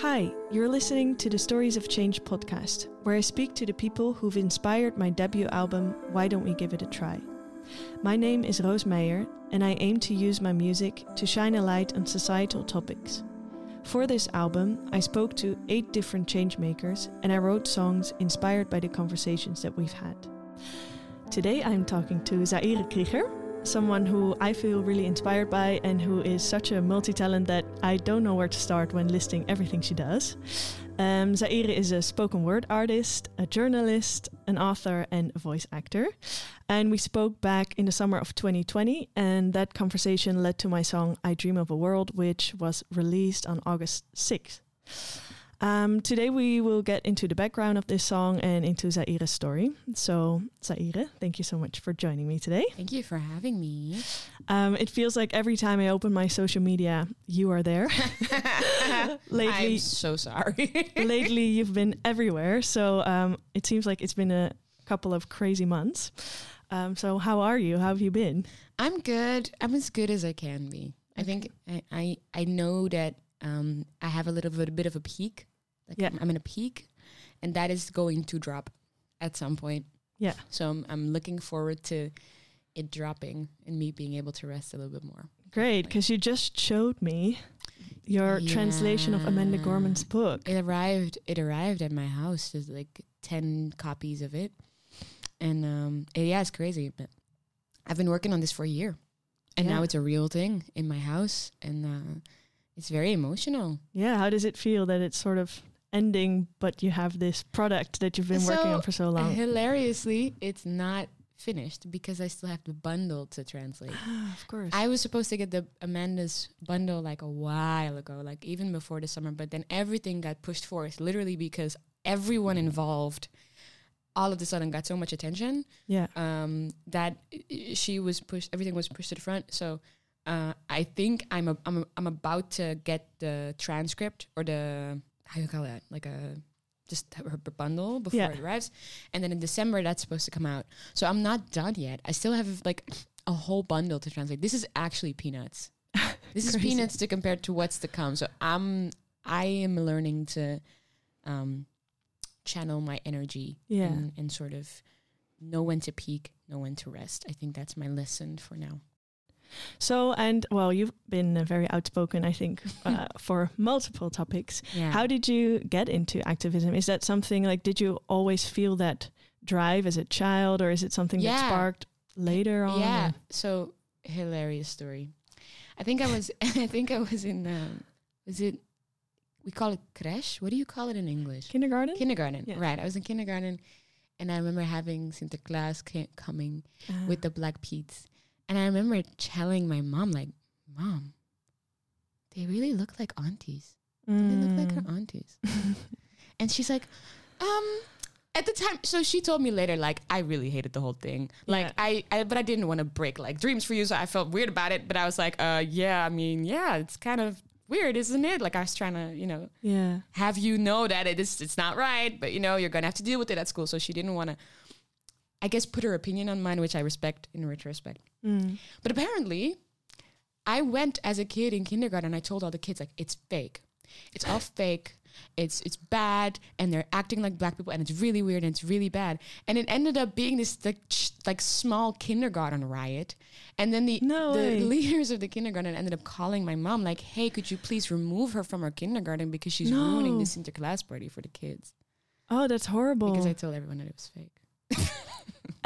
Hi, you're listening to the Stories of Change podcast, where I speak to the people who've inspired my debut album, Why Don't We Give It a Try? My name is Roos Meijer, and I aim to use my music to shine a light on societal topics. For this album, I spoke to eight different changemakers and I wrote songs inspired by the conversations that we've had. Today I'm talking to Zaire Krieger, someone who I feel really inspired by and who is such a multi talent that I don't know where to start when listing everything she does. Um, Zaire is a spoken word artist, a journalist, an author, and a voice actor. And we spoke back in the summer of 2020, and that conversation led to my song I Dream of a World, which was released on August 6th. Um, today we will get into the background of this song and into Zaire's story. So, Zaire, thank you so much for joining me today. Thank you for having me. Um, it feels like every time I open my social media, you are there. lately, I'm so sorry. lately, you've been everywhere. So um, it seems like it's been a couple of crazy months. Um, so, how are you? How have you been? I'm good. I'm as good as I can be. I think I, I, I know that um, I have a little bit, a bit of a peak like yeah. I'm in a peak, and that is going to drop at some point. Yeah. So I'm, I'm looking forward to it dropping and me being able to rest a little bit more. Great, because you just showed me your yeah. translation of Amanda Gorman's book. It arrived. It arrived at my house. There's like ten copies of it, and um, it, yeah, it's crazy. But I've been working on this for a year, and yeah. now it's a real thing in my house, and uh, it's very emotional. Yeah, how does it feel that it's sort of ending, but you have this product that you've been so working on for so long. Hilariously, it's not finished because I still have the bundle to translate. of course. I was supposed to get the Amanda's bundle like a while ago, like even before the summer, but then everything got pushed forth literally because everyone involved all of a sudden got so much attention. Yeah. Um, that she was pushed everything was pushed to the front. So uh, I think I'm a, I'm a, I'm about to get the transcript or the how you call that? Like a just her bundle before yeah. it arrives. And then in december that's supposed to come out. So i'm not done yet. I still have like a whole bundle to translate. This is actually peanuts. This is peanuts to compare to what's to come. So i'm i am learning to um channel my energy yeah. and, and sort of know when to peak know when to rest. I think that's my lesson for now so, and well, you've been very outspoken, I think, uh, for multiple topics. Yeah. How did you get into activism? Is that something like, did you always feel that drive as a child, or is it something yeah. that sparked later on? Yeah. So, hilarious story. I think I was, I think I was in, um, was it, we call it creche. What do you call it in English? Kindergarten? Kindergarten, yeah. right. I was in kindergarten and I remember having Sinterklaas coming uh. with the Black Pete's and I remember telling my mom, like, Mom, they really look like aunties. Mm. They look like her mm. aunties. and she's like, um, at the time, so she told me later, like, I really hated the whole thing. Like, yeah. I, I, but I didn't want to break like dreams for you, so I felt weird about it. But I was like, uh, yeah, I mean, yeah, it's kind of weird, isn't it? Like, I was trying to, you know, yeah, have you know that it is, it's not right, but you know, you're gonna have to deal with it at school. So she didn't want to I guess, put her opinion on mine, which I respect in retrospect. Mm. But apparently, I went as a kid in kindergarten. and I told all the kids like it's fake. It's all fake. It's it's bad, and they're acting like black people, and it's really weird, and it's really bad. And it ended up being this like like small kindergarten riot. And then the no the leaders of the kindergarten ended up calling my mom like, "Hey, could you please remove her from our kindergarten because she's no. ruining this Sinterklaas party for the kids." Oh, that's horrible. Because I told everyone that it was fake.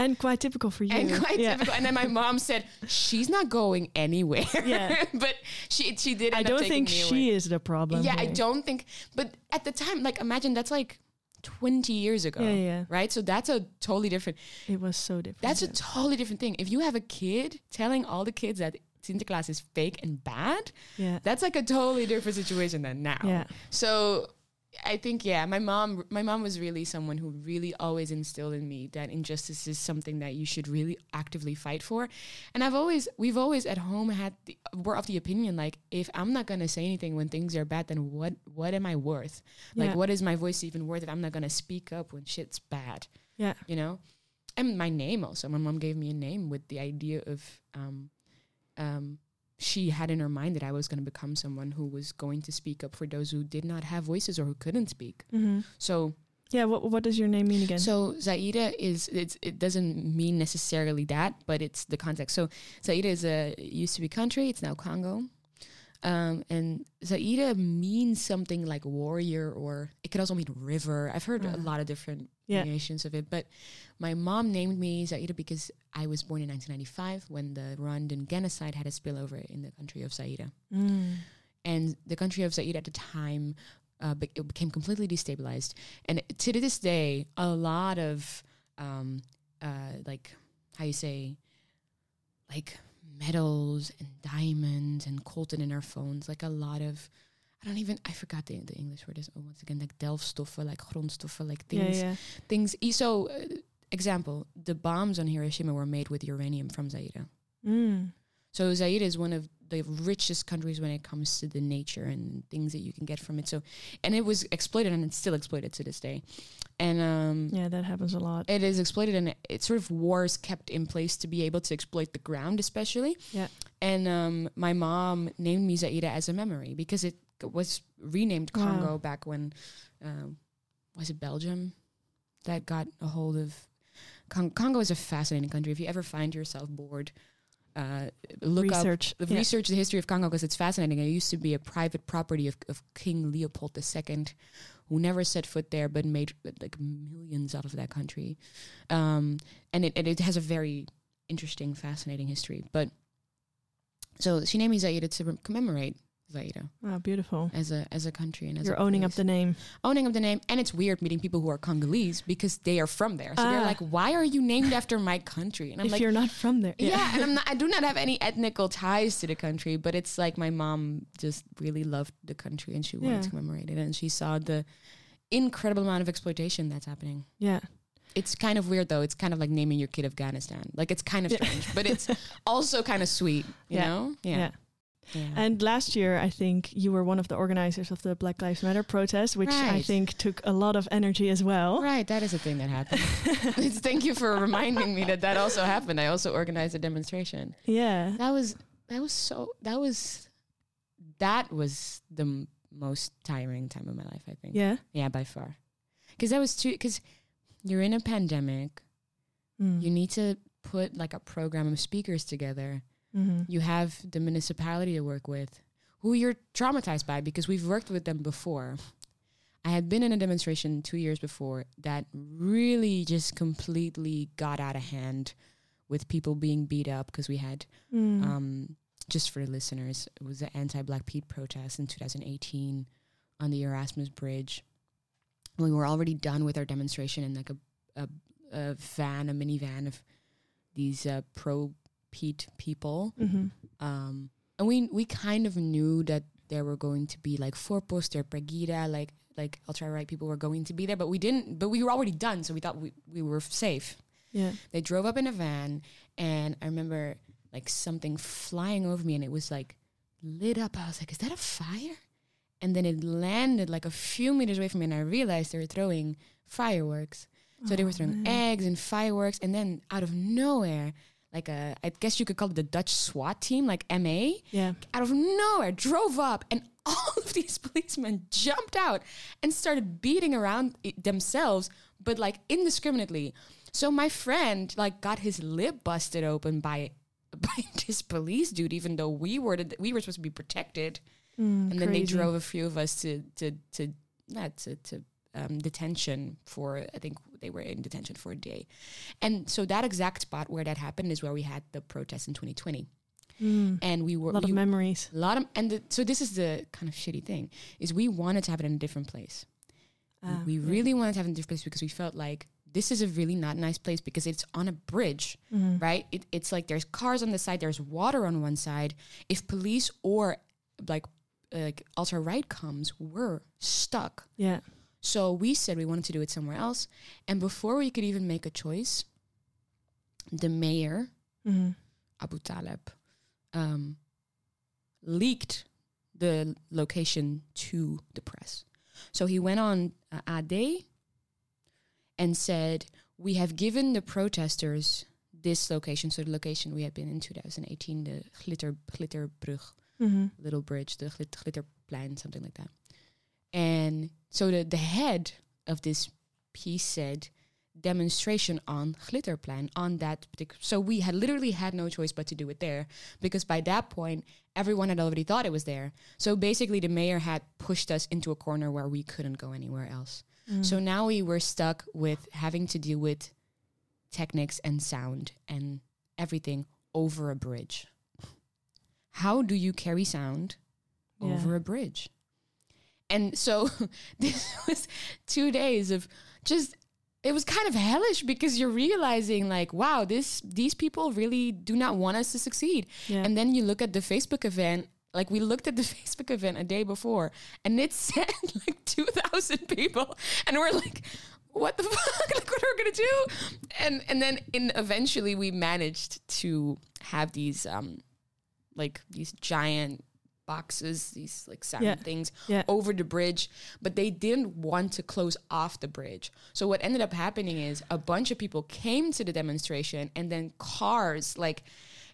and quite typical for you. And quite yeah. typical. And then my mom said, "She's not going anywhere." Yeah, but she she did. I don't think she away. is the problem. Yeah, here. I don't think. But at the time, like, imagine that's like 20 years ago. Yeah, yeah. Right? So that's a totally different. It was so different. That's yeah. a totally different thing. If you have a kid telling all the kids that Sinterklaas is fake and bad, yeah. that's like a totally different situation than now. Yeah. So I think yeah, my mom my mom was really someone who really always instilled in me that injustice is something that you should really actively fight for. And I've always we've always at home had the, we're of the opinion like if I'm not going to say anything when things are bad then what what am I worth? Like what is my voice even worth if I'm not going to speak up when shit's bad? Yeah. You know? And my name also. My mom gave me a name with the idea of um um she had in her mind that I was going to become someone who was going to speak up for those who did not have voices or who couldn't speak. Mm-hmm. So Yeah. What What does your name mean again? so Zaire is it's, it doesn't mean necessarily that, but it's the context. So Zaire is a used to be country. It's now Congo, um, and Zaire means something like warrior, or it could also mean river. I've heard a Ah. lot of different Yeah. variations of it, but my mom named me Zaire because I was born in 1995 when the Rwandan genocide had a spillover in the country of Zaire Mm. and the country of Zaire at the time uh, be- it became completely destabilized. And to this day, a lot of um, uh, like how you say, like metals and diamonds and coltan in our phones, like a lot of. I don't even. I forgot the the English word is oh, once again like delfstoffen, like grondstoffen, like Yeah. things. Yeah. Things. So, uh, example: the bombs on Hiroshima were made with uranium from Zaire. Mm. So Zaire is one of the richest countries when it comes to the nature and things that you can get from it. So, and it was exploited and it's still exploited to this day. And um, Yeah. That happens a lot. it is exploited and it sort of wars kept in place to be able to exploit the ground, especially. Yeah. And um, my mom named me Zaire as a memory because it was renamed Wow. Congo back when, um, was it Belgium that got a hold of Con- Congo is a fascinating country. If you ever find yourself bored, uh, look up Research. the yeah. research the history of Congo because it's fascinating. It used to be a private property of, of King Leopold II, who never set foot there but made like millions out of that country. Um, and it, and it has a very interesting, fascinating history. But so she named me Zaire to commemorate Zaire Wow. Beautiful. as a as a country and as You're a owning up the name. owning up the name. And it's weird meeting people who are Congolese because they are from there. So they're Ah. like, "Why are you named after my country?" And I'm if like, you're not from there. yeah, and I'm not, I do not have any ethnical ties to the country, but it's like my mom just really loved the country and she wanted Yeah. to commemorate it, and she saw the incredible amount of exploitation that's happening. Yeah. It's kind of weird though. It's kind of like naming your kid Afghanistan. Like it's kind of Yeah. strange, but it's also kind of sweet. You Yeah. know? Yeah. Yeah. And last year, I think you were one of the organizers of the Black Lives Matter protest, which I think took a lot of energy as well. Right, that is a thing that happened. Thank you for reminding me that that also happened. I also organized a demonstration. Yeah. That was that was so that was that was the m- most tiring time of my life. I think. Yeah. Yeah, by far. Because that was too. Because you're in a pandemic. Mm. You need to put like a program of speakers together. Mhm. You have the municipality to work with, who you're traumatized by because we've worked with them before. I had been in a demonstration two years before that really just completely got out of hand with people being beat up because we had Mm. um, just for the listeners, it was the anti-Black Pete protest in 2018 on the Erasmus Bridge. We were already done with our demonstration in like a a, a van, a minivan of these uh, pro Pete people, Mhm. um, and we we kind of knew that there were going to be like Voorposter, Pegida, like like ultra right people were going to be there, but we didn't. But we were already done, so we thought we we were safe. Yeah. They drove up in a van, and I remember like something flying over me, and it was like lit up. I was like, "Is that a fire?" And then it landed like a few meters away from me, and I realized they were throwing fireworks. So they were Oh, throwing man. eggs and fireworks, and then out of nowhere, like a, I guess you could call it the Dutch SWAT team, like ME, Yeah. out of nowhere drove up and all of these policemen jumped out and started beating around themselves but like indiscriminately. So my friend like got his lip busted open by by this police dude even though we were the, we were supposed to be protected. Mm, and then they drove a few of us to to to not to, to um, detention for I think they were in detention for a day, and so that exact spot where that happened is where we had the protest in 2020, Mm. and we were A lot of memories. a lot of and the, so this is the kind of shitty thing is we wanted to have it in a different place. Ah, we yeah. really wanted to have it in a different place because we felt like this is a really not nice place because it's on a bridge, Mhm. right? It, it's like there's cars on the side, there's water on one side. If police or like like ultra right comes, we're stuck. Yeah. So we said we wanted to do it somewhere else, and before we could even make a choice, the mayor Mhm. Aboutaleb, um, leaked the location to the press. So he went on uh, AD and said, We have given the protesters this location, so the location we had been in 2018, the Glitter Glitterbrug, hmm little bridge, the glit- Glitterplein, something like that. And so the the head of this piece said demonstration on Glitterplein on that particular. So we had literally had no choice but to do it there because by that point everyone had already thought it was there. So basically the mayor had pushed us into a corner where we couldn't go anywhere else. Mm. So now we were stuck with having to deal with techniques and sound and everything over a bridge. How do you carry sound Yeah. over a bridge? And so this was two days of just it was kind of hellish because you're realizing like wow this these people really do not want us to succeed yeah. and then you look at the Facebook event. Like we looked at the Facebook event a day before, and it said like two thousand people, and we're like, "What the fuck? like, what are we gonna do?" And and then in eventually we managed to have these um, like these giant boxes, these like sound Yeah. things Yeah. over the bridge, but they didn't want to close off the bridge. So what ended up happening is a bunch of people came to the demonstration, and then cars like.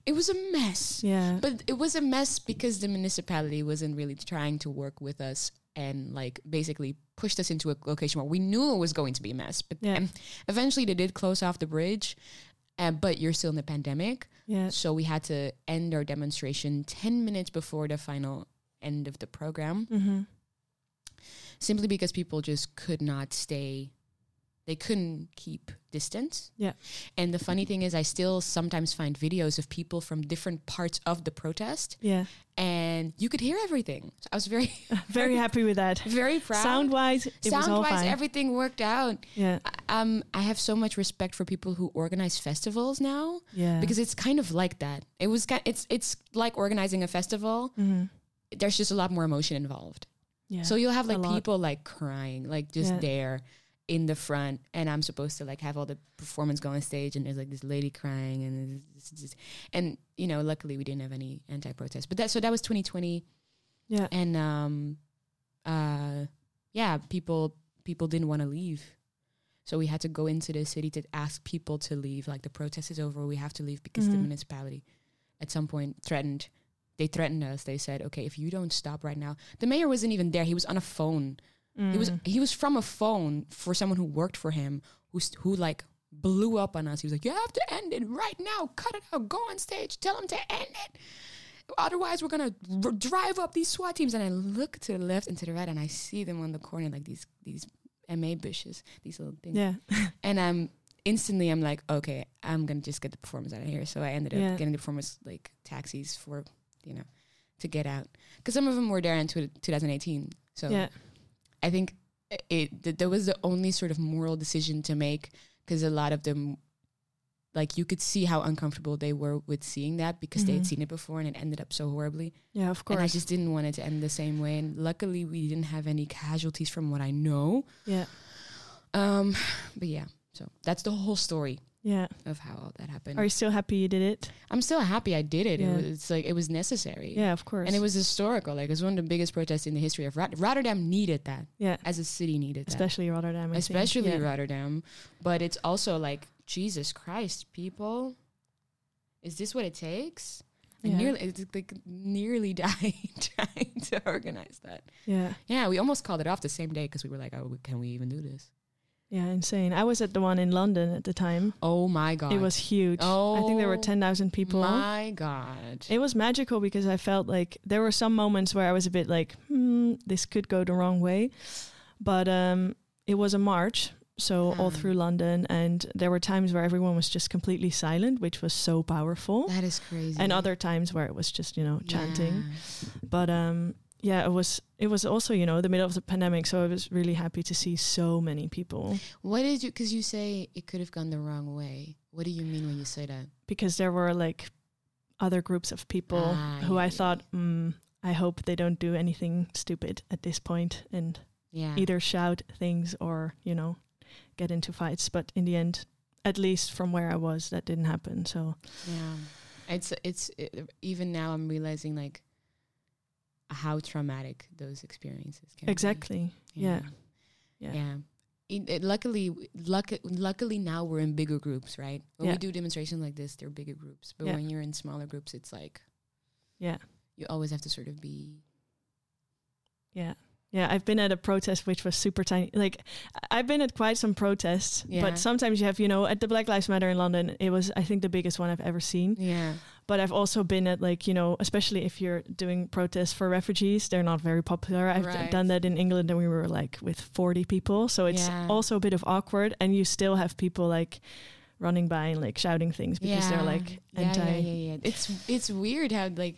It was a mess. Yeah. But it was a mess because the municipality wasn't really trying to work with us and like basically pushed us into a location where we knew it was going to be a mess. But Yeah. eventually they did close off the bridge, uh, but you're still in the pandemic. yeah. So we had to end our demonstration 10 minutes before the final end of the program hmm simply because people just could not stay they couldn't keep distance Yeah. and the funny thing is i still sometimes find videos of people from different parts of the protest Yeah. and you could hear everything so i was very Very happy with that. very proud Sound wise, it was all sound wise fine. everything worked out yeah. I- um i have so much respect for people who organize festivals now Yeah. because it's kind of like that it was it's it's like organizing a festival hmm there's just a lot more emotion involved yeah. So you'll have like people like crying, like just Yeah. there in the front, and I'm supposed to like have all the performance go on stage, and there's like this lady crying, and it's just, and you know, luckily we didn't have any anti-protest, but that so that was 2020, yeah. and um, uh, yeah, people people didn't want to leave, so we had to go into the city to ask people to leave. Like the protest is over, we have to leave because the Mhm. municipality at some point threatened. They threatened us. They said, "Okay, if you don't stop right now." The mayor wasn't even there. He was on a phone. He was Mm. he was from a phone for someone who worked for him, who who like blew up on us. He was like, "You have to end it right now. Cut it out. Go on stage. Tell them to end it. Otherwise, we're gonna r- drive up these SWAT teams." And I look to the left and to the right, and I see them on the corner, like these these ME bushes, these little things. Yeah. And I'm instantly, I'm like, "Okay, I'm gonna just get the performance out of here." So I ended up Yeah. getting the performance like taxis for you know to get out because some of them were there in tw 2018. So yeah. I think it th- that was the only sort of moral decision to make because a lot of them, like you could see how uncomfortable they were with seeing that because they had Mhm. seen it before and it ended up so horribly. Yeah. Of course. And I just didn't want it to end the same way. And luckily, we didn't have any casualties from what I know. yeah. Um, but yeah, so that's the whole story Yeah. of how all that happened. Are you still happy you did it? I'm still happy I did it. Yeah. it was, it's like it was necessary. Yeah. Of course. And it was historical. Like it was one of the biggest protests in the history of Rot- Rotterdam. Needed that yeah. as a city needed that. Especially Rotterdam. I especially Yeah. Rotterdam. But it's also like Jesus Christ, people. Is this what it takes? Yeah. nearly, it's like nearly died trying to organize that. Yeah. Yeah, we almost called it off the same day because we were like, "Oh, can we even do this?" Yeah. Insane. I was at the one in London at the time. Oh my god, It was huge. Oh I think there were Oh 10,000 people. My god, It was magical because I felt like there were some moments where I was a bit like, hmm, this could go the wrong way. But um, it was a march, so all Hmm. through London, and there were times where everyone was just completely silent, which was so powerful, that is crazy. and other times where it was just you know chanting. Yeah. But um, yeah, it was it was also you know the middle of the pandemic, so I was really happy to see so many people What did you? Because you say it could have gone the wrong way. What do you mean when you say that? because there were like other groups of people Ah, who I yeah, thought, mm, I hope they don't do anything stupid at this point and Yeah, either shout things or you know get into fights. But in the end, at least from where I was, that didn't happen. So Yeah, it's it's it, even now I'm realizing like how traumatic those experiences can. be. exactly, yeah, yeah, yeah, yeah. it, it, luckily, luck, luckily now we're in bigger groups, right? When Yeah. we do demonstrations like this, they're bigger groups. But Yeah. when you're in smaller groups, it's like Yeah. you always have to sort of be. Yeah. Yeah, I've been at a protest which was super tiny. Like, I've been at quite some protests, Yeah. but sometimes you have, you know, at the Black Lives Matter in London, it was, I think, the biggest one I've ever seen. Yeah. But I've also been at, like, you know, especially if you're doing protests for refugees, they're not very popular. I've Right. done that in England and we were like with 40 people. So it's Yeah. also a bit of awkward. And you still have people like running by and like shouting things because they're like yeah, anti. Yeah, yeah, yeah. It's it's weird how like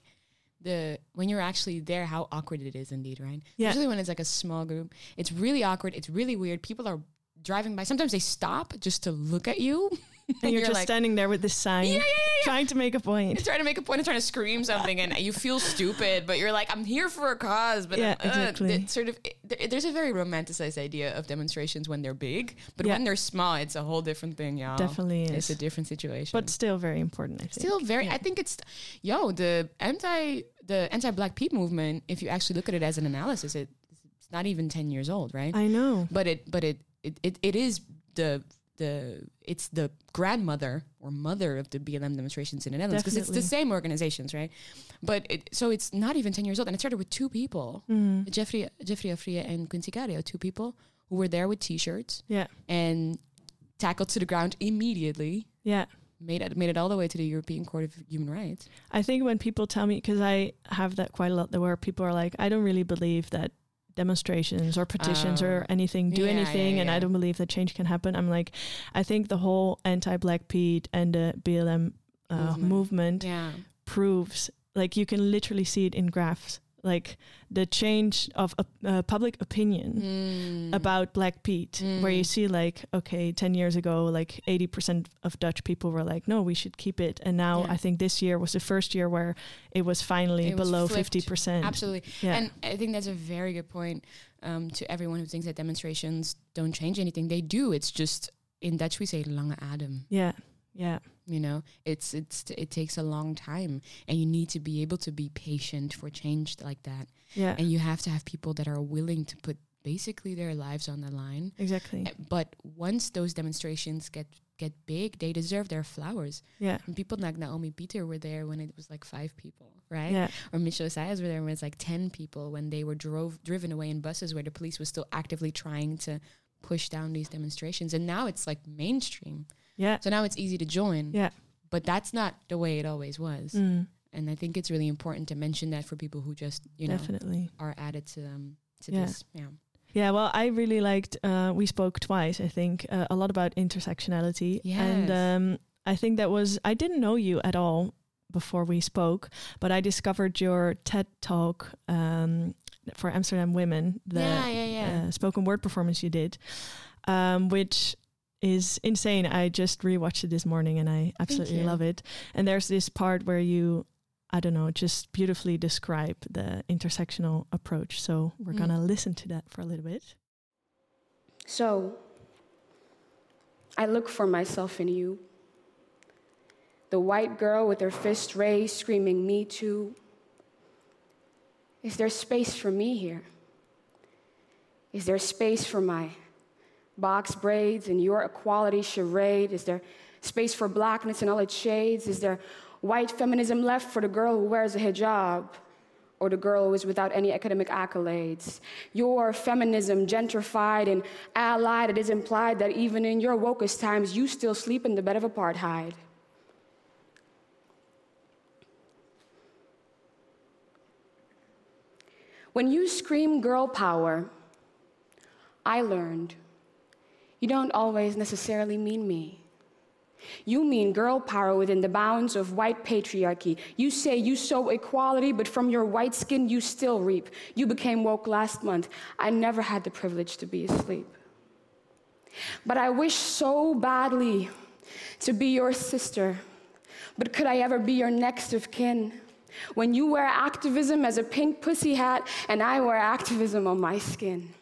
the when you're actually there, how awkward it is indeed, right? Yeah. Usually when it's like a small group, it's really awkward. It's really weird. People are driving by. Sometimes they stop just to look at you. And you're, just like, standing there with this sign yeah, yeah, yeah, trying to make a point. You're trying to make a point and trying to scream something, and you feel stupid, but you're like, I'm here for a cause. But Yeah, uh, exactly. it's sort of it- there's a very romanticized idea of demonstrations when they're big, but when they're small, it's a whole different thing, y'all. Definitely it's a different situation. but still very important, I think. still very i think it's yo the anti the anti-black pete movement if you actually look at it as an analysis it, it's not even 10 years old right I know. but it but it, it it it is the the it's the grandmother or mother of the BLM demonstrations in the Netherlands because it's the same organizations, right? But it, so it's not even ten years old, and it started with two people, Mm. Jeffrey Jeffrey Afriyie and Quinsy Gario, two people who were there with T-shirts Yeah. and tackled to the ground immediately, Yeah. made it made it all the way to the European Court of Human Rights. I think when people tell me, because I have that quite a lot, there where people are like, I don't really believe that demonstrations or petitions Oh. or anything do Yeah, anything, yeah, and I don't believe that change can happen. I'm like, I think the whole anti-black Pete and the BLM uh, Movement. movement, Yeah, proves, like, you can literally see it in graphs, like the change of uh, uh, public opinion Mm. about Black Pete, where you Mm. see like, okay, 10 years ago, like 80% of Dutch people were like, no, we should keep it. And now Yeah. I think this year was the first year where it was finally It below flipped. 50%. absolutely. Yeah. And I think that's a very good point um, to everyone who thinks that demonstrations don't change anything. They do. It's just in Dutch we say lange adem. yeah. Yeah. You know, it's it's it takes a long time, and you need to be able to be patient for change like that. Yeah. And you have to have people that are willing to put basically their lives on the line. exactly. Uh, But once those demonstrations get get big, they deserve their flowers. Yeah. And people like Naomi Pieter were there when it was like five people, right? Yeah. Or Mitchell Esajas were there when it's like 10 people when they were drove driven away in buses where the police was still actively trying to push down these demonstrations. And now it's like mainstream. Yeah. So now it's easy to join. Yeah. But that's not the way it always was. Mm, And I think it's really important to mention that for people who just, you know, are added to um to Yeah. this. Yeah. Yeah, well, I really liked. Uh, we spoke twice, I think, uh, a lot about intersectionality, and um, I think that was I didn't know you at all before we spoke, but I discovered your TED talk um, for Amsterdam Women, the yeah, yeah, yeah. uh, spoken word performance you did, um, which is insane. I just rewatched it this morning, and I absolutely love it. And there's this part where you. I don't know, just beautifully describe the intersectional approach. So we're Mm. gonna listen to that for a little bit. So, I look for myself in you. The white girl with her fist raised, screaming, Me too. Is there space for me here? Is there space for my box braids and your equality charade? Is there space for blackness in all its shades? Is there white feminism left for the girl who wears a hijab? or the girl who is without any academic accolades. Your feminism, gentrified and allied, it is implied that even in your wokest times, you still sleep in the bed of apartheid. When you scream girl power, I learned you don't always necessarily mean me. You mean girl power within the bounds of white patriarchy. You say you sow equality, but from your white skin you still reap. You became woke last month. I never had the privilege to be asleep. But I wish so badly to be your sister. But could I ever be your next of kin? When you wear activism as a pink pussy hat and I wear activism on my skin.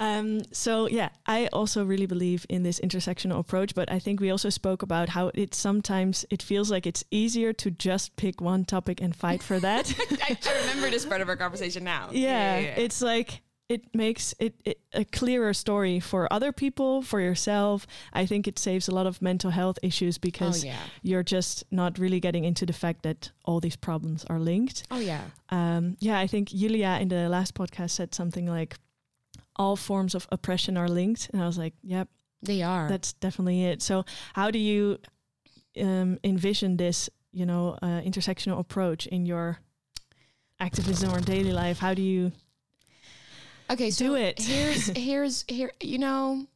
Um, so yeah, I also really believe in this intersectional approach, but I think we also spoke about how it sometimes it feels like it's easier to just pick one topic and fight for that. I, I remember this part of our conversation now. yeah, it's like it makes it, it a clearer story for other people, for yourself. I think it saves a lot of mental health issues because oh yeah. you're just not really getting into the fact that all these problems are linked. Oh yeah. Um, yeah, I think Julia in the last podcast said something like, "All forms of oppression are linked," and I was like, "Yep, They are. that's definitely it." So, how do you um, envision this, you know, uh, intersectional approach in your activism or daily life? How do you? Okay, so Do it. here's here's here. You know,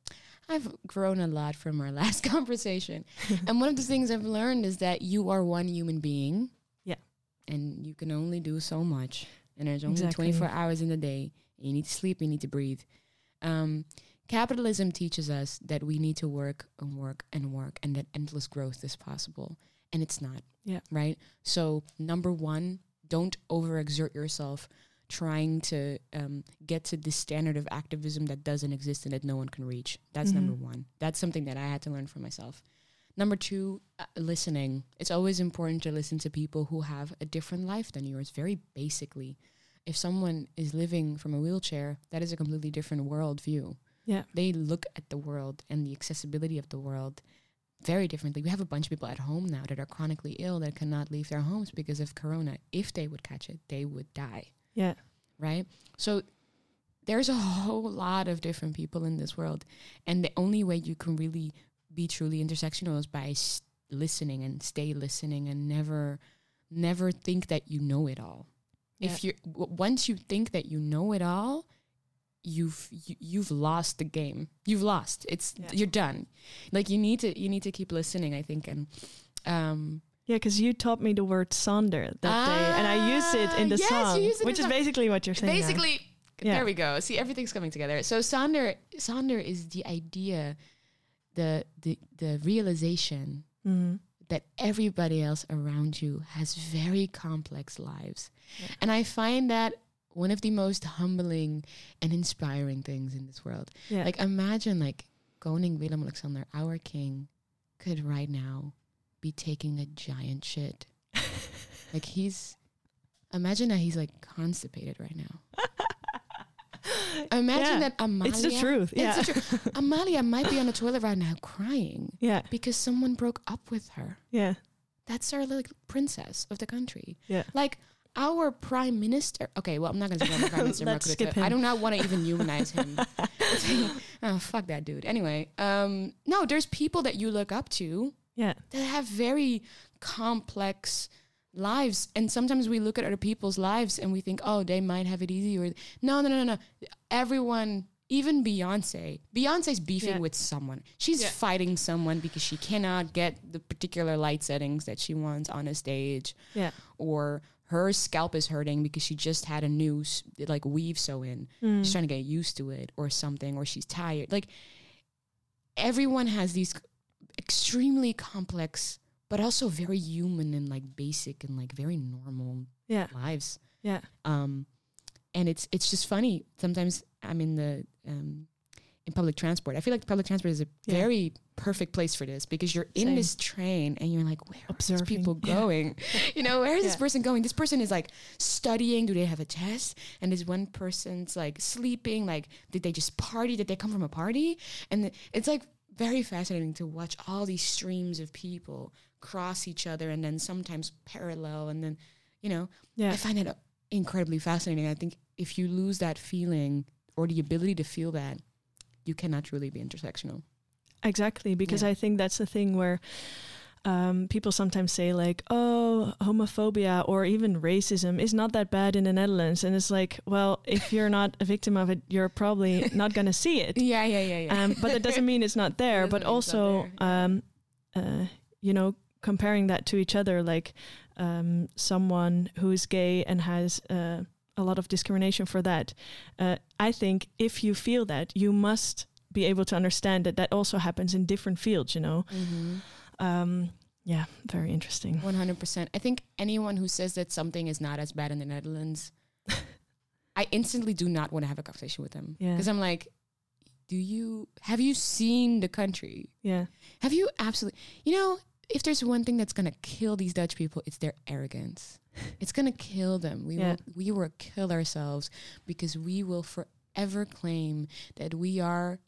I've grown a lot from our last conversation, and one of the things I've learned is that you are one human being. Yeah. and you can only do so much, and there's only Exactly. 24 hours in the day. You need to sleep. You need to breathe. Um, capitalism teaches us that we need to work and work and work, and that endless growth is possible, and it's not. Yeah. Right. So number one, don't overexert yourself trying to um, get to this standard of activism that doesn't exist and that no one can reach. That's Mhm. number one. That's something that I had to learn for myself. Number two, uh, listening. It's always important to listen to people who have a different life than yours, very basically. If someone is living from a wheelchair, that is a completely different worldview. Yeah. They look at the world and the accessibility of the world very differently. We have a bunch of people at home now that are chronically ill that cannot leave their homes because of corona. If they would catch it, they would die Yeah, right? So there's a whole lot of different people in this world, and the only way you can really be truly intersectional is by s- listening and stay listening and never, never think that you know it all. If you once you think that you know it all, you've you, you've lost the game. You've lost. It's Yeah. you're done. Like you need to you need to keep listening. I think and. Um, yeah, because you taught me the word sonder that day, and I used it in the Ah, yes, you song, it which the is song. basically what you're saying. now. basically Yeah. there we go see everything's coming together so sonder sonder is the idea the the the realization Mhm. That everybody else around you has very complex lives. Yeah. and i find that one of the most humbling and inspiring things in this world. Yeah, like imagine like koning willem alexander our king could right now be taking a giant shit. Like he's imagine that he's like constipated right now imagine Yeah. that amalia it's the truth. It's Yeah, the truth. amalia might be on the toilet right now crying yeah, because someone broke up with her yeah, that's our like princess of the country yeah. like our prime minister okay well i'm not gonna say about prime minister Let's skip Rutte. i do not want to even humanize him oh fuck that dude anyway um no there's people that you look up to Yeah, that have very complex lives and sometimes we look at other people's lives and we think oh they might have it easy or no no no no everyone even beyonce beyonce's beefing Yeah. with someone she's Yeah. fighting someone because she cannot get the particular light settings that she wants on a stage yeah, or her scalp is hurting because she just had a new like weave sew in Mm. she's trying to get used to it or something or she's tired like everyone has these extremely complex but also very human and like basic and like very normal yeah, lives. Yeah, um and it's it's just funny. Sometimes i'm in the um in public transport. I feel like public transport is a Yeah. very perfect place for this because you're in this train and you're like where are these Observing. people Yeah. going? You know where is this person going? This person is like studying. Do they have a test? And this one person's like sleeping. Like did they just party? Did they come from a party? And it's like very fascinating to watch all these streams of people cross each other and then sometimes parallel and then you know yeah. I find that incredibly fascinating. I think if you lose that feeling or the ability to feel that, you cannot truly be intersectional. Exactly, because Yeah. I think that's the thing where um, people sometimes say like, "Oh, homophobia or even racism is not that bad in the Netherlands," and it's like, well, if you're not a victim of it, you're probably not going to see it. Yeah, yeah, yeah, Um, but that doesn't mean it's not there. But mean it's not also, there, um, uh, you know, comparing that to each other, like um, someone who is gay and has uh, a lot of discrimination for that. Uh, I think if you feel that, you must be able to understand that that also happens in different fields. You know, mm-hmm. um, yeah, very interesting. 100%. I think anyone who says that something is not as bad in the Netherlands, I instantly do not want to have a conversation with them. Yeah. Because I'm like, do you, have you seen the country? Yeah, Have you absolutely, you know, if there's one thing that's going to kill these Dutch people, it's their arrogance. It's going to kill them. We Yeah. will we will kill ourselves because we will forever claim that we are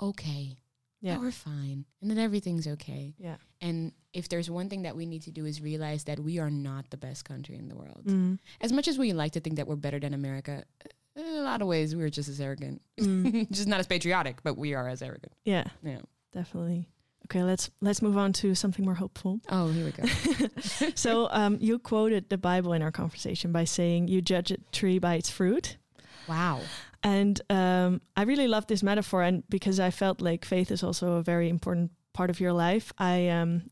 okay, Yeah. that we're fine, and that everything's okay. Yeah. And if there's one thing that we need to do is realize that we are not the best country in the world. Mm. As much as we like to think that we're better than America, in a lot of ways we're just as arrogant. Mm. just not as patriotic, but we are as arrogant. Yeah, Yeah. definitely. Okay, let's let's move on to something more hopeful. Oh, here we go. so um, you quoted the Bible in our conversation by saying you judge a tree by its fruit. wow. And um, I really love this metaphor, and because I felt like faith is also a very important part of your life, I um,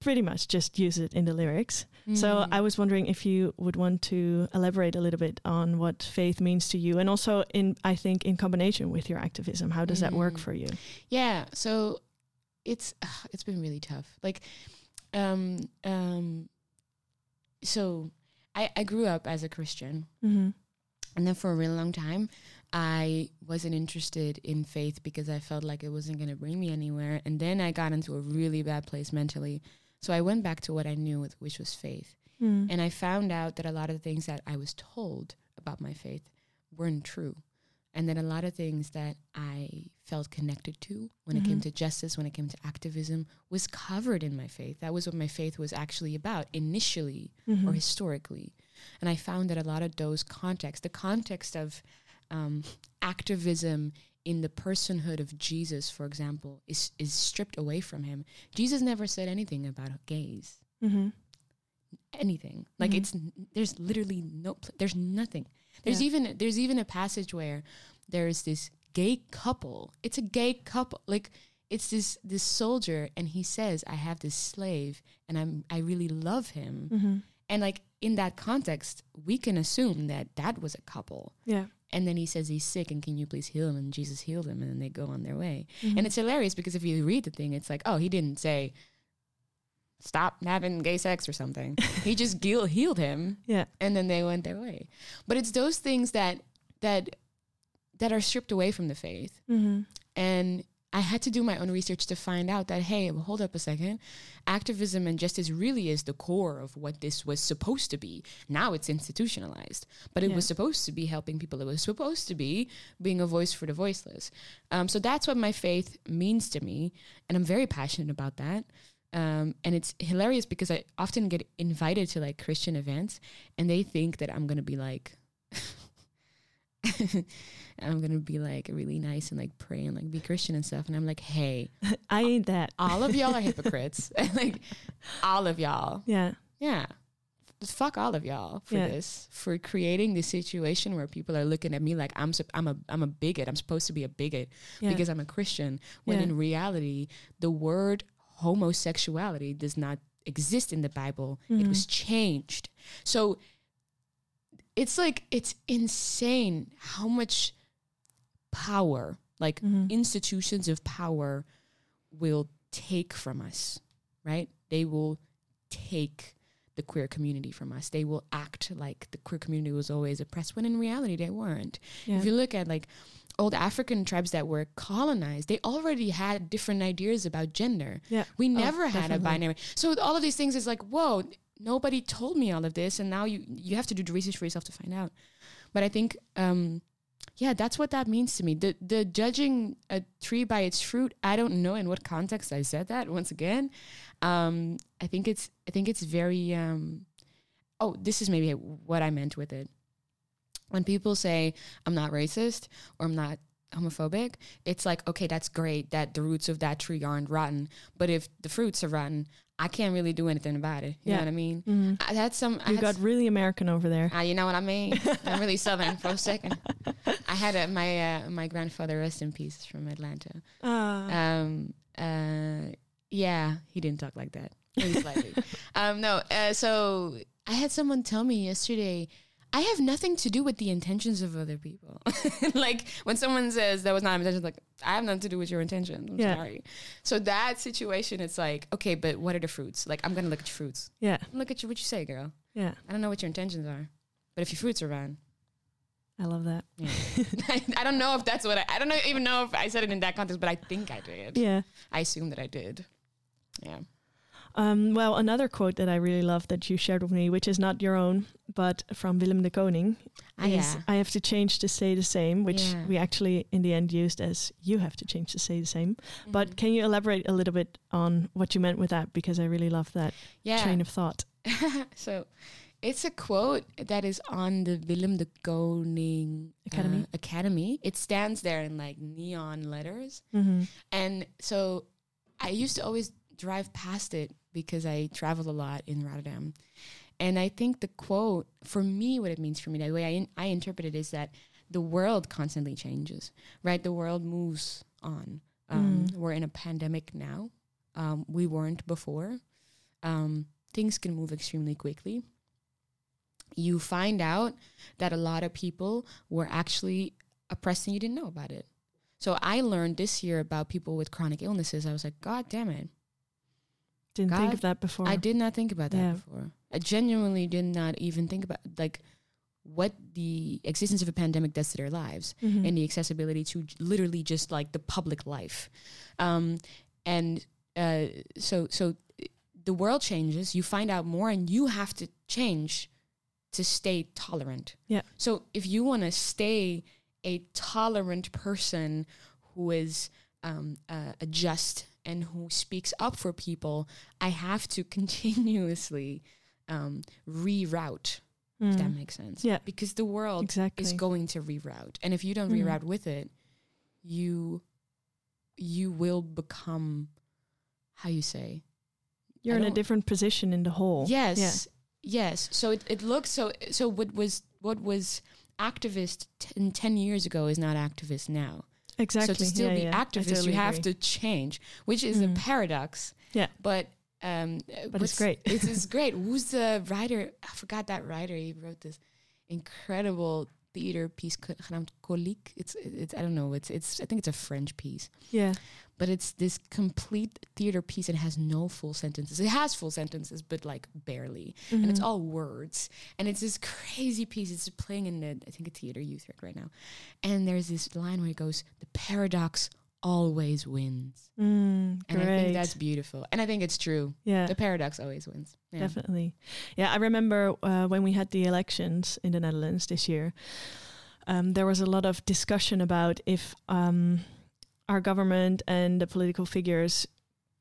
pretty much just use it in the lyrics. So Mm. I was wondering if you would want to elaborate a little bit on what faith means to you, and also in I think in combination with your activism, how does that work Mm. for you? Yeah, so it's ugh, it's been really tough. Like, um, um, so I I grew up as a Christian, Mm-hmm. and then for a really long time, I wasn't interested in faith because I felt like it wasn't going to bring me anywhere. And then I got into a really bad place mentally, so I went back to what I knew, with, which was faith. Mm. And I found out that a lot of the things that I was told about my faith weren't true. And then a lot of things that I felt connected to when it came Mhm. to justice, when it came to activism, was covered in my faith. That was what my faith was actually about initially or Mhm. historically. And I found that a lot of those contexts, the context of um, activism in the personhood of Jesus, for example, is, is stripped away from him. Jesus never said anything about gays Mhm. anything. Like Mhm. it's there's literally no pl- there's nothing. There's Yeah. even there's even a passage where there's this gay couple. It's a gay couple. Like it's this this soldier and he says I have this slave and I'm I really love him. Mhm. And like in that context, we can assume that that was a couple. Yeah. And then he says he's sick and can you please heal him? And Jesus healed him and then they go on their way. Mhm. And it's hilarious because if you read the thing, it's like, oh, he didn't say stop having gay sex or something. he just heal- healed him yeah. and then they went their way. But it's those things that that that are stripped away from the faith. Mhm. And I had to do my own research to find out that hey, well, hold up a second. Activism and justice really is the core of what this was supposed to be. Now it's institutionalized, but it Yeah. was supposed to be helping people. It was supposed to be being a voice for the voiceless. Um, so that's what my faith means to me, and I'm very passionate about that. Um, and it's hilarious because I often get invited to like Christian events, and they think that I'm gonna be like. I'm gonna be like really nice and like pray and like be Christian and stuff. And I'm like, hey, I ain't that. all of y'all are hypocrites. like all of y'all. Yeah. Yeah. Fuck all of y'all for Yeah. this, for creating this situation where people are looking at me like I'm I'm a I'm a bigot. I'm supposed to be a bigot Yeah. because I'm a Christian. When Yeah. in reality, the word homosexuality does not exist in the Bible. It was changed. So it's like it's insane how much power, like Mhm. institutions of power, will take from us, right? They will take the queer community from us. They will act like the queer community was always oppressed when in reality they weren't. yeah. If you look at like old African tribes that were colonized, they already had different ideas about gender. yeah. We Oh, never had definitely. a binary. So with all of these things, it's like, whoa, nobody told me all of this, and now you you have to do the research for yourself to find out. But I think, um, yeah, that's what that means to me. The the judging a tree by its fruit. I don't know in what context I said that. Once again, um, I think it's I think it's very. Um, oh, this is maybe what I meant with it. When people say I'm not racist or I'm not homophobic, it's like, okay, that's great that the roots of that tree aren't rotten. But if the fruits are rotten, I can't really do anything about it. You Yeah. know what I mean? Mhm. I had some. I You had got really American over there. Ah, you know what I mean? I'm really southern for a second. I had a, my uh, my grandfather, rest in peace, from Atlanta. Ah. Um, uh, yeah, he didn't talk like that. Maybe slightly. um, no. Uh, so I had someone tell me yesterday. I have nothing to do with the intentions of other people. like when someone says that was not my intention, like I have nothing to do with your intentions. I'm Yeah. sorry. So that situation, it's like, okay, but what are the fruits? Like I'm gonna look at your fruits. yeah. Look at you. What you say, girl? Yeah. I don't know what your intentions are, but if your fruits are rotten, I love that. yeah. I, I don't know if that's what I. I don't know, even know if I said it in that context, but I think I did. Yeah. I assume that I did. Yeah. Um, well, another quote that I really love that you shared with me, which is not your own, but from Willem de Kooning, Ah, is yeah. I have to change to stay the same, which Yeah. we actually in the end used as you have to change to stay the same. Mm-hmm. But can you elaborate a little bit on what you meant with that? Because I really love that yeah. train of thought. so it's a quote that is on the Willem de Kooning Academy? uh, Academy. It stands there in like neon letters. Mm-hmm. And so I used to always drive past it because I travel a lot in Rotterdam. And I think the quote, for me, what it means for me, the way I, in, I interpret it is that the world constantly changes, right? The world moves on. Um, Mm. We're in a pandemic now. Um, we weren't before. Um, things can move extremely quickly. You find out that a lot of people were actually oppressed and you didn't know about it. So I learned this year about people with chronic illnesses. I was like, God damn it. Didn't think of that before. I did not think about that Yeah. before. I genuinely did not even think about like what the existence of a pandemic does to their lives Mhm. and the accessibility to j- literally just like the public life. Um, and uh, so so the world changes, you find out more and you have to change to stay tolerant. Yeah. So if you want to stay a tolerant person who is um, uh, a just and who speaks up for people, I have to continuously um, reroute. If that Mm. makes sense. Yeah. Because the world Exactly. is going to reroute, and if you don't Mhm. reroute with it, you you will become how you say You're I in a different position in the whole. Yes. Yes. So it, it looks so so what was what was activist ten, 10 years ago is not activist now. Exactly. So to still yeah, be yeah. Activist totally you have agree. to change, which is Mm. a paradox. Yeah. But um But it's great. it is great. Who's the writer? I forgot that writer. He wrote this incredible theater piece genaamd Colique. It's it's I don't know. It's it's I think it's a French piece Yeah. but it's this complete theater piece and has no full sentences. It has full sentences, but like barely, and it's Mhm. all words. And it's this crazy piece. It's playing in the I think a theater youth right now, and there's this line where it goes, "The paradox always wins," Mm, and I think that's beautiful, and I think it's true. yeah. The paradox always wins. Yeah. Definitely. Yeah, I remember uh, when we had the elections in the Netherlands this year, um, there was a lot of discussion about if um, our government and the political figures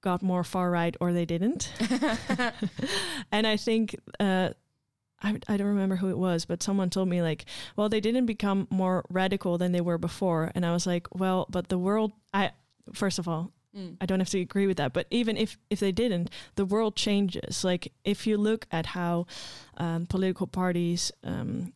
got more far right or they didn't. and I think. Uh, I, I don't remember who it was, but someone told me like, well, they didn't become more radical than they were before, and I was like, well, but the world. I first of all, Mm. I don't have to agree with that. But even if if they didn't, the world changes. Like if you look at how um, political parties um,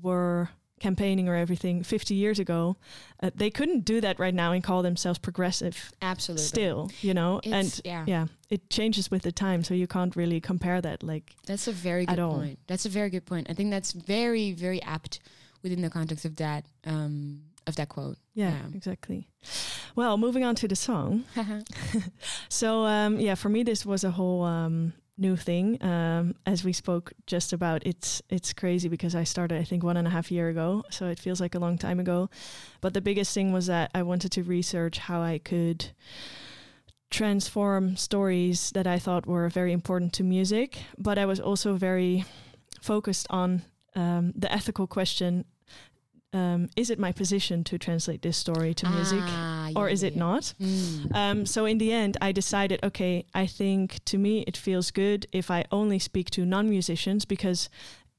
were campaigning or everything 50 years ago, uh, they couldn't do that right now and call themselves progressive. Absolutely. Still, you know, It's, and yeah, yeah, it changes with the time, so you can't really compare that. Like, that's a very good point. That's a very good point. I think that's very very apt within the context of that um, of that quote. yeah, Yeah. exactly. Well, moving on to the song. So um, yeah, for me this was a whole um, new thing. Um, as we spoke just about, it's it's crazy because I started I think one and a half year ago, so it feels like a long time ago. But the biggest thing was that I wanted to research how I could transform stories that I thought were very important to music, but I was also very focused on um, the ethical question. Um, is it my position to translate this story to music, Ah, or is it not? Mm. Um, so in the end, I decided, okay, I think to me it feels good if I only speak to non-musicians because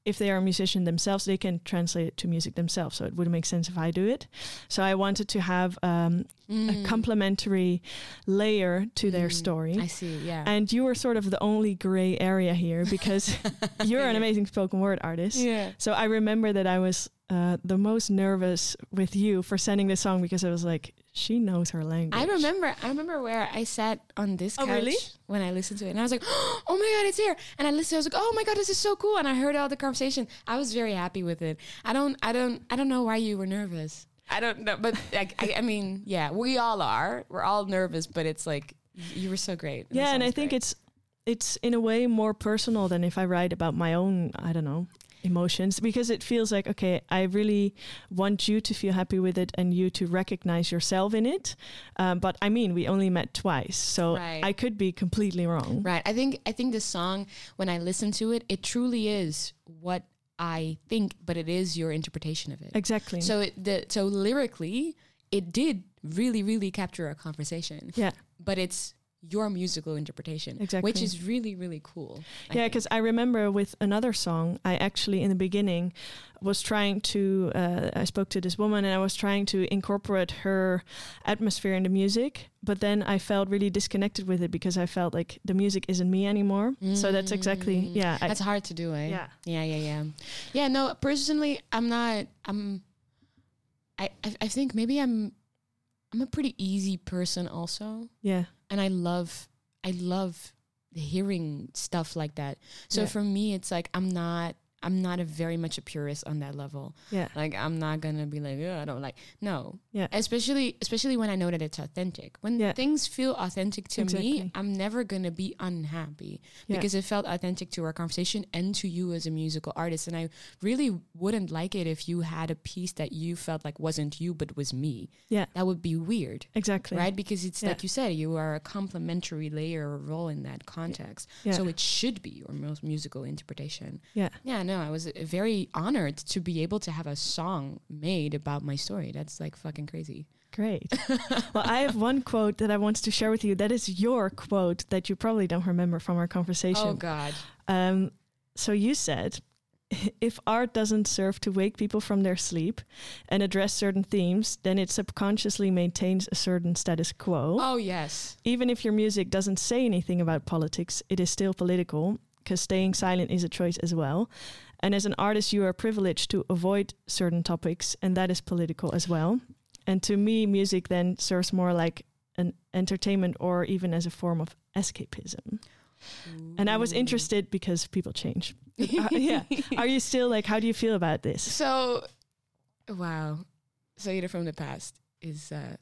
if they are a musician themselves, they can translate it to music themselves. So it would make sense if I do it. So I wanted to have um, a Mm. complementary layer to their Mm, story. I see. Yeah. And you were sort of the only gray area here because you're an amazing spoken word artist. Yeah. So I remember that I was uh, the most nervous with you for sending the song because I was like, she knows her language. I remember. I remember where I sat on this Oh, couch really? when I listened to it, and I was like, "Oh my god, it's here!" And I listened. I was like, "Oh my god, this is so cool!" And I heard all the conversation. I was very happy with it. I don't. I don't. I don't know why you were nervous. I don't know, but like, I, I mean, yeah, we all are. We're all nervous, but it's like you were so great. yeah and i think it's it's in a way more personal than if i write about my own i don't know emotions because it feels like okay i really want you to feel happy with it and you to recognize yourself in it um, but i mean we only met twice so Right. i could be completely wrong Right. I think I think the song when I listen to it, it truly is what I think, but it is your interpretation of it. exactly So it, the so lyrically, it did really really capture a conversation. yeah But it's your musical interpretation, Exactly. which is really really cool. I yeah because i remember with another song i actually in the beginning was trying to uh, i spoke to this woman and i was trying to incorporate her atmosphere in the music but then i felt really disconnected with it because i felt like the music isn't me anymore so that's exactly Mm. yeah I, That's hard to do, eh? yeah Yeah, yeah, yeah. Yeah, no, personally I'm not I'm I I, I think maybe I'm I'm a pretty easy person also. yeah And I love I love hearing stuff like that. So Yeah. for me it's like I'm not I'm not a very much a purist on that level. yeah Like I'm not gonna be like, I don't like no. Yeah. Especially especially when I know that it's authentic. When Yeah. things feel authentic to Exactly. me, I'm never gonna be unhappy Yeah. because it felt authentic to our conversation and to you as a musical artist. And I really wouldn't like it if you had a piece that you felt like wasn't you but was me. Yeah. That would be weird. exactly Right? Because it's Yeah. like you said, you are a complementary layer or role in that context. Yeah. So it should be your most musical interpretation. yeah Yeah, no, I was very honored to be able to have a song made about my story. That's like fucking crazy. Great. well, I have one quote that I wanted to share with you. That is your quote that you probably don't remember from our conversation. Oh God. Um, so you said, if art doesn't serve to wake people from their sleep and address certain themes, then it subconsciously maintains a certain status quo. Oh yes. Even if your music doesn't say anything about politics, it is still political because staying silent is a choice as well. And as an artist, you are privileged to avoid certain topics, and that is political as well. And to me, music then serves more like an entertainment or even as a form of escapism. And I was interested because people change. Uh, yeah. Are you still like, how do you feel about this? So, wow, Zaire from the past is uh,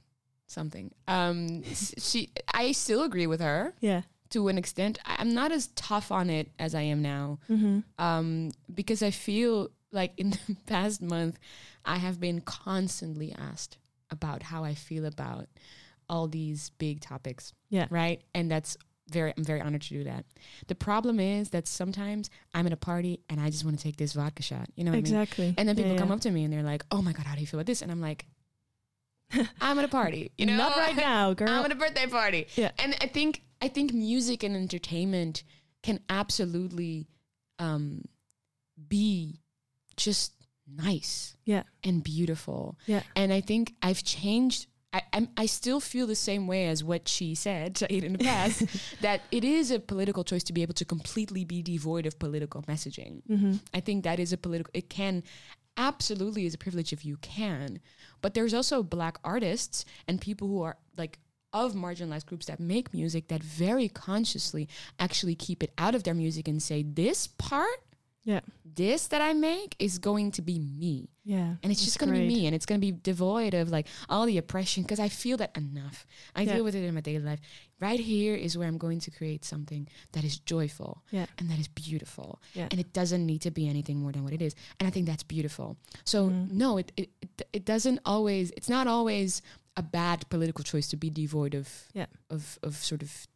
something. Um, she, I still agree with her Yeah. To an extent. I'm not as tough on it as I am now, Mm-hmm. um, because I feel like in the past month, I have been constantly asked about how I feel about all these big topics. Yeah. Right, and that's very. I'm very honored to do that. The problem is that sometimes I'm at a party and I just want to take this vodka shot. You know what I mean? Exactly. And then people Yeah, come yeah. up to me and they're like, "Oh my god, how do you feel about this?" And I'm like, "I'm at a party, you know, Not right now, girl. I'm at a birthday party." Yeah. And I think I think music and entertainment can absolutely um, be just nice yeah. and beautiful. Yeah. And I think I've changed. I, I'm, I still feel the same way as what she said in the past that it is a political choice to be able to completely be devoid of political messaging. Mm-hmm. I think that is a political. It can absolutely is a privilege if you can, but there's also black artists and people who are like of marginalized groups that make music that very consciously actually keep it out of their music and say this part, Yeah. this that I make is going to be me. Yeah. And it's just going to be me and it's going to be devoid of like all the oppression because I feel that enough. I Yeah. deal with it in my daily life. Right here is where I'm going to create something that is joyful Yeah. and that is beautiful. Yeah. And it doesn't need to be anything more than what it is. And I think that's beautiful. So Mhm. no, it, it it it doesn't always it's not always a bad political choice to be devoid of Yeah. of of sort of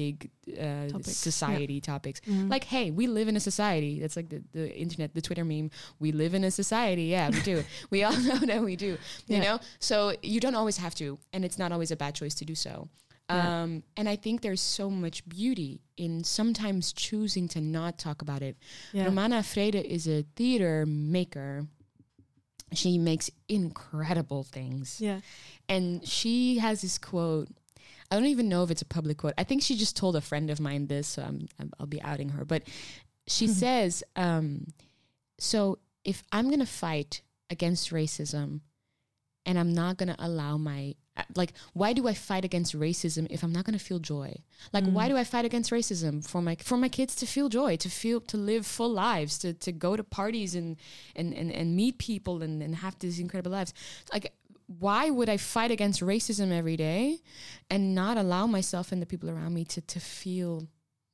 big uh, Topics, yeah. society topics. Mhm. Like, hey, we live in a society. That's like the, the internet, the Twitter meme. We live in a society. Yeah, we do. we all know that we do. You Yeah. know? So you don't always have to. And it's not always a bad choice to do so. Yeah. Um, and I think there's so much beauty in sometimes choosing to not talk about it. yeah. Romana Vrede is a theater maker. She makes incredible things. yeah. And she has this quote. I don't even know if it's a public quote. I think she just told a friend of mine this, so I'm, I'm, I'll be outing her. But she says, um, "So if I'm gonna fight against racism, and I'm not gonna allow my uh, like, why do I fight against racism if I'm not gonna feel joy? Like, why do I fight against racism for my for my kids to feel joy, to feel to live full lives, to to go to parties and and and, and meet people and, and have these incredible lives? Like, why would I fight against racism every day and not allow myself and the people around me to to feel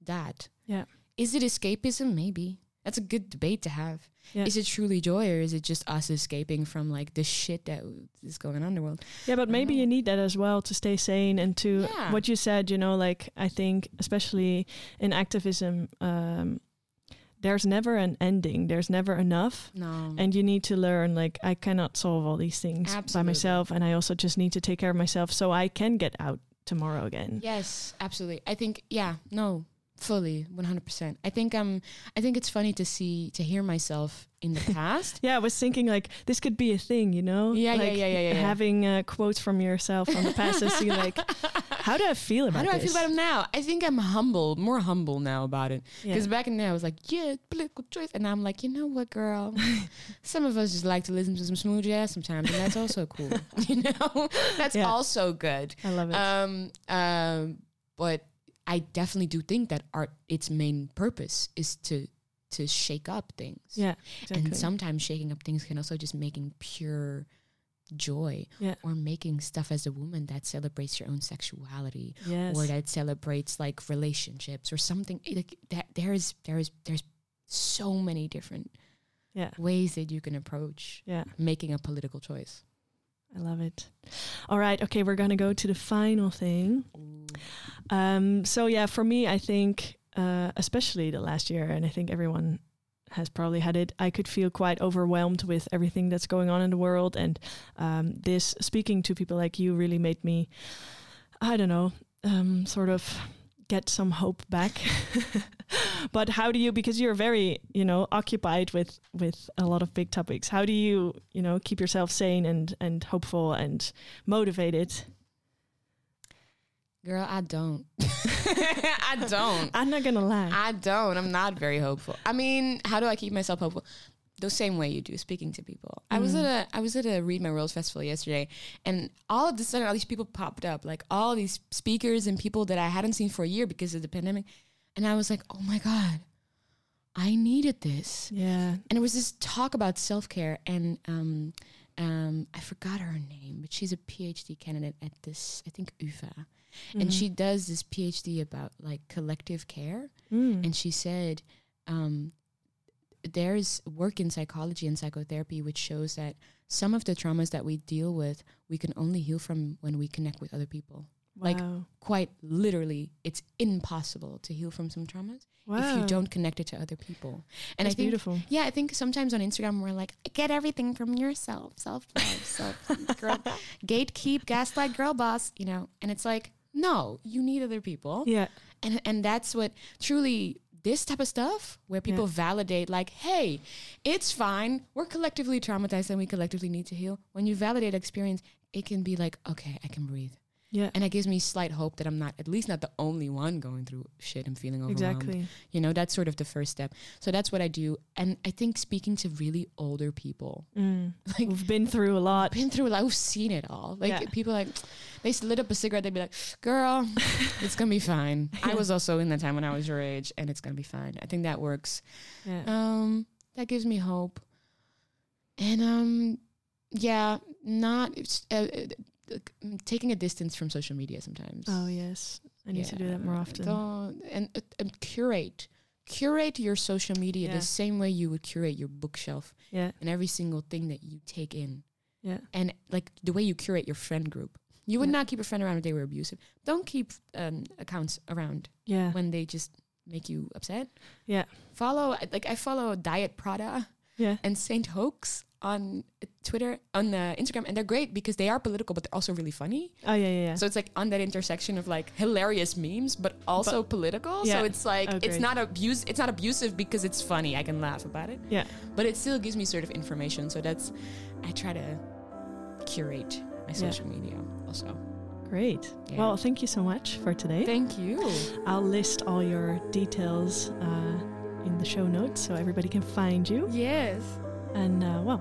that? Yeah. Is it escapism? Maybe. That's a good debate to have. Yeah. Is it truly joy or is it just us escaping from like the shit that is going on in the world? Yeah, but maybe know. you need that as well to stay sane and to Yeah. what you said. You know, like I think especially in activism, um, there's never an ending. There's never enough. No. And you need to learn, like, I cannot solve all these things by myself. And I also just need to take care of myself so I can get out tomorrow again. Yes, absolutely. I think yeah, no, fully, one hundred percent. I think um, I think it's funny to see to hear myself in the past. Yeah, I was thinking like this could be a thing, you know? Yeah, yeah, like yeah, yeah, yeah, yeah. Having uh, quotes from yourself from the past and see like, how do I feel about him? How do I this? feel about him now? I think I'm humble, more humble now about it. Yeah. Because back in there, I was like, yeah, political choice, and now I'm like, you know what, girl? some of us just like to listen to some smooth jazz sometimes, and that's also cool. you know, that's Yeah. also good. I love it. Um, um, but I definitely do think that art, its main purpose is to to shake up things. yeah, exactly. And sometimes shaking up things can also just making pure joy Yeah. or making stuff as a woman that celebrates your own sexuality yes. or that celebrates like relationships or something like that there's there's there's so many different yeah, ways that you can approach yeah. making a political choice I love it. All right, okay, we're gonna go to the final thing. Um, so yeah, for me, I think, uh, especially the last year, and I think everyone has probably had it. I could feel quite overwhelmed with everything that's going on in the world, and um, this speaking to people like you really made me, I don't know, um, sort of get some hope back. but how do you? Because you're very, you know, occupied with with a lot of big topics. How do you, you know, keep yourself sane and and hopeful and motivated? Girl i don't i don't I'm not gonna lie. I don't. I'm not very hopeful. I mean, how do I keep myself hopeful? The same way you do, speaking to people. I was at a I was at a Read My World festival yesterday, and all of a sudden, all these people popped up, like all these speakers and people that I hadn't seen for a year because of the pandemic, and I was like, oh my god, I needed this. yeah. And it was this talk about self care, and um, um, I forgot her name, but she's a PhD candidate at this, I think UVA, and she does this PhD about like collective care. Mm. And she said, um, there's work in psychology and psychotherapy which shows that some of the traumas that we deal with, we can only heal from when we connect with other people. Like quite literally, it's impossible to heal from some traumas if you don't connect it to other people. And That's I think, beautiful. yeah, I think sometimes on Instagram we're like, get everything from yourself, self love, self girl, gatekeep, gaslight, girl boss, you know. And it's like, no, you need other people. Yeah. and and that's what truly this type of stuff where people validate like hey it's fine. We're collectively traumatized and we collectively need to heal. When you validate experience it can be like okay i can breathe Yeah. and it gives me slight hope that i'm not at least not the only one going through shit and feeling overwhelmed Exactly. you know that's sort of the first step so that's what i do and i think speaking to really older people Mm. like We've been through a lot. been through like we've seen it all. Like Yeah. people like they lit up a cigarette, they'd be like, Girl, it's gonna be fine. I was also in that time when I was your age and it's gonna be fine. I think that works. Yeah. Um that gives me hope. And um yeah, not it's, uh, taking a distance from social media sometimes. Oh yes, I need to do that more often. Don't, and, uh, and curate. Curate your social media Yeah. the same way you would curate your bookshelf Yeah. and every single thing that you take in Yeah. and like the way you curate your friend group. You would Yeah. not keep a friend around if they were abusive. Don't keep um, accounts around Yeah. when they just make you upset. Yeah. Follow like I follow Diet Prada Yeah. and Saint Hoax on Twitter on uh, Instagram, and they're great because they are political, but they're also really funny. Oh yeah. Yeah. yeah. So it's like on that intersection of like hilarious memes, but also political. Yeah. So it's like Oh, it's not abuse. It's not abusive because it's funny. I can laugh about it yeah. but it still gives me sort of information. So that's I try to curate my Yeah. social media also. Great. Yeah. Well, thank you so much for today. Thank you. I'll list all your details uh, in the show notes so everybody can find you. Yes. And uh, well,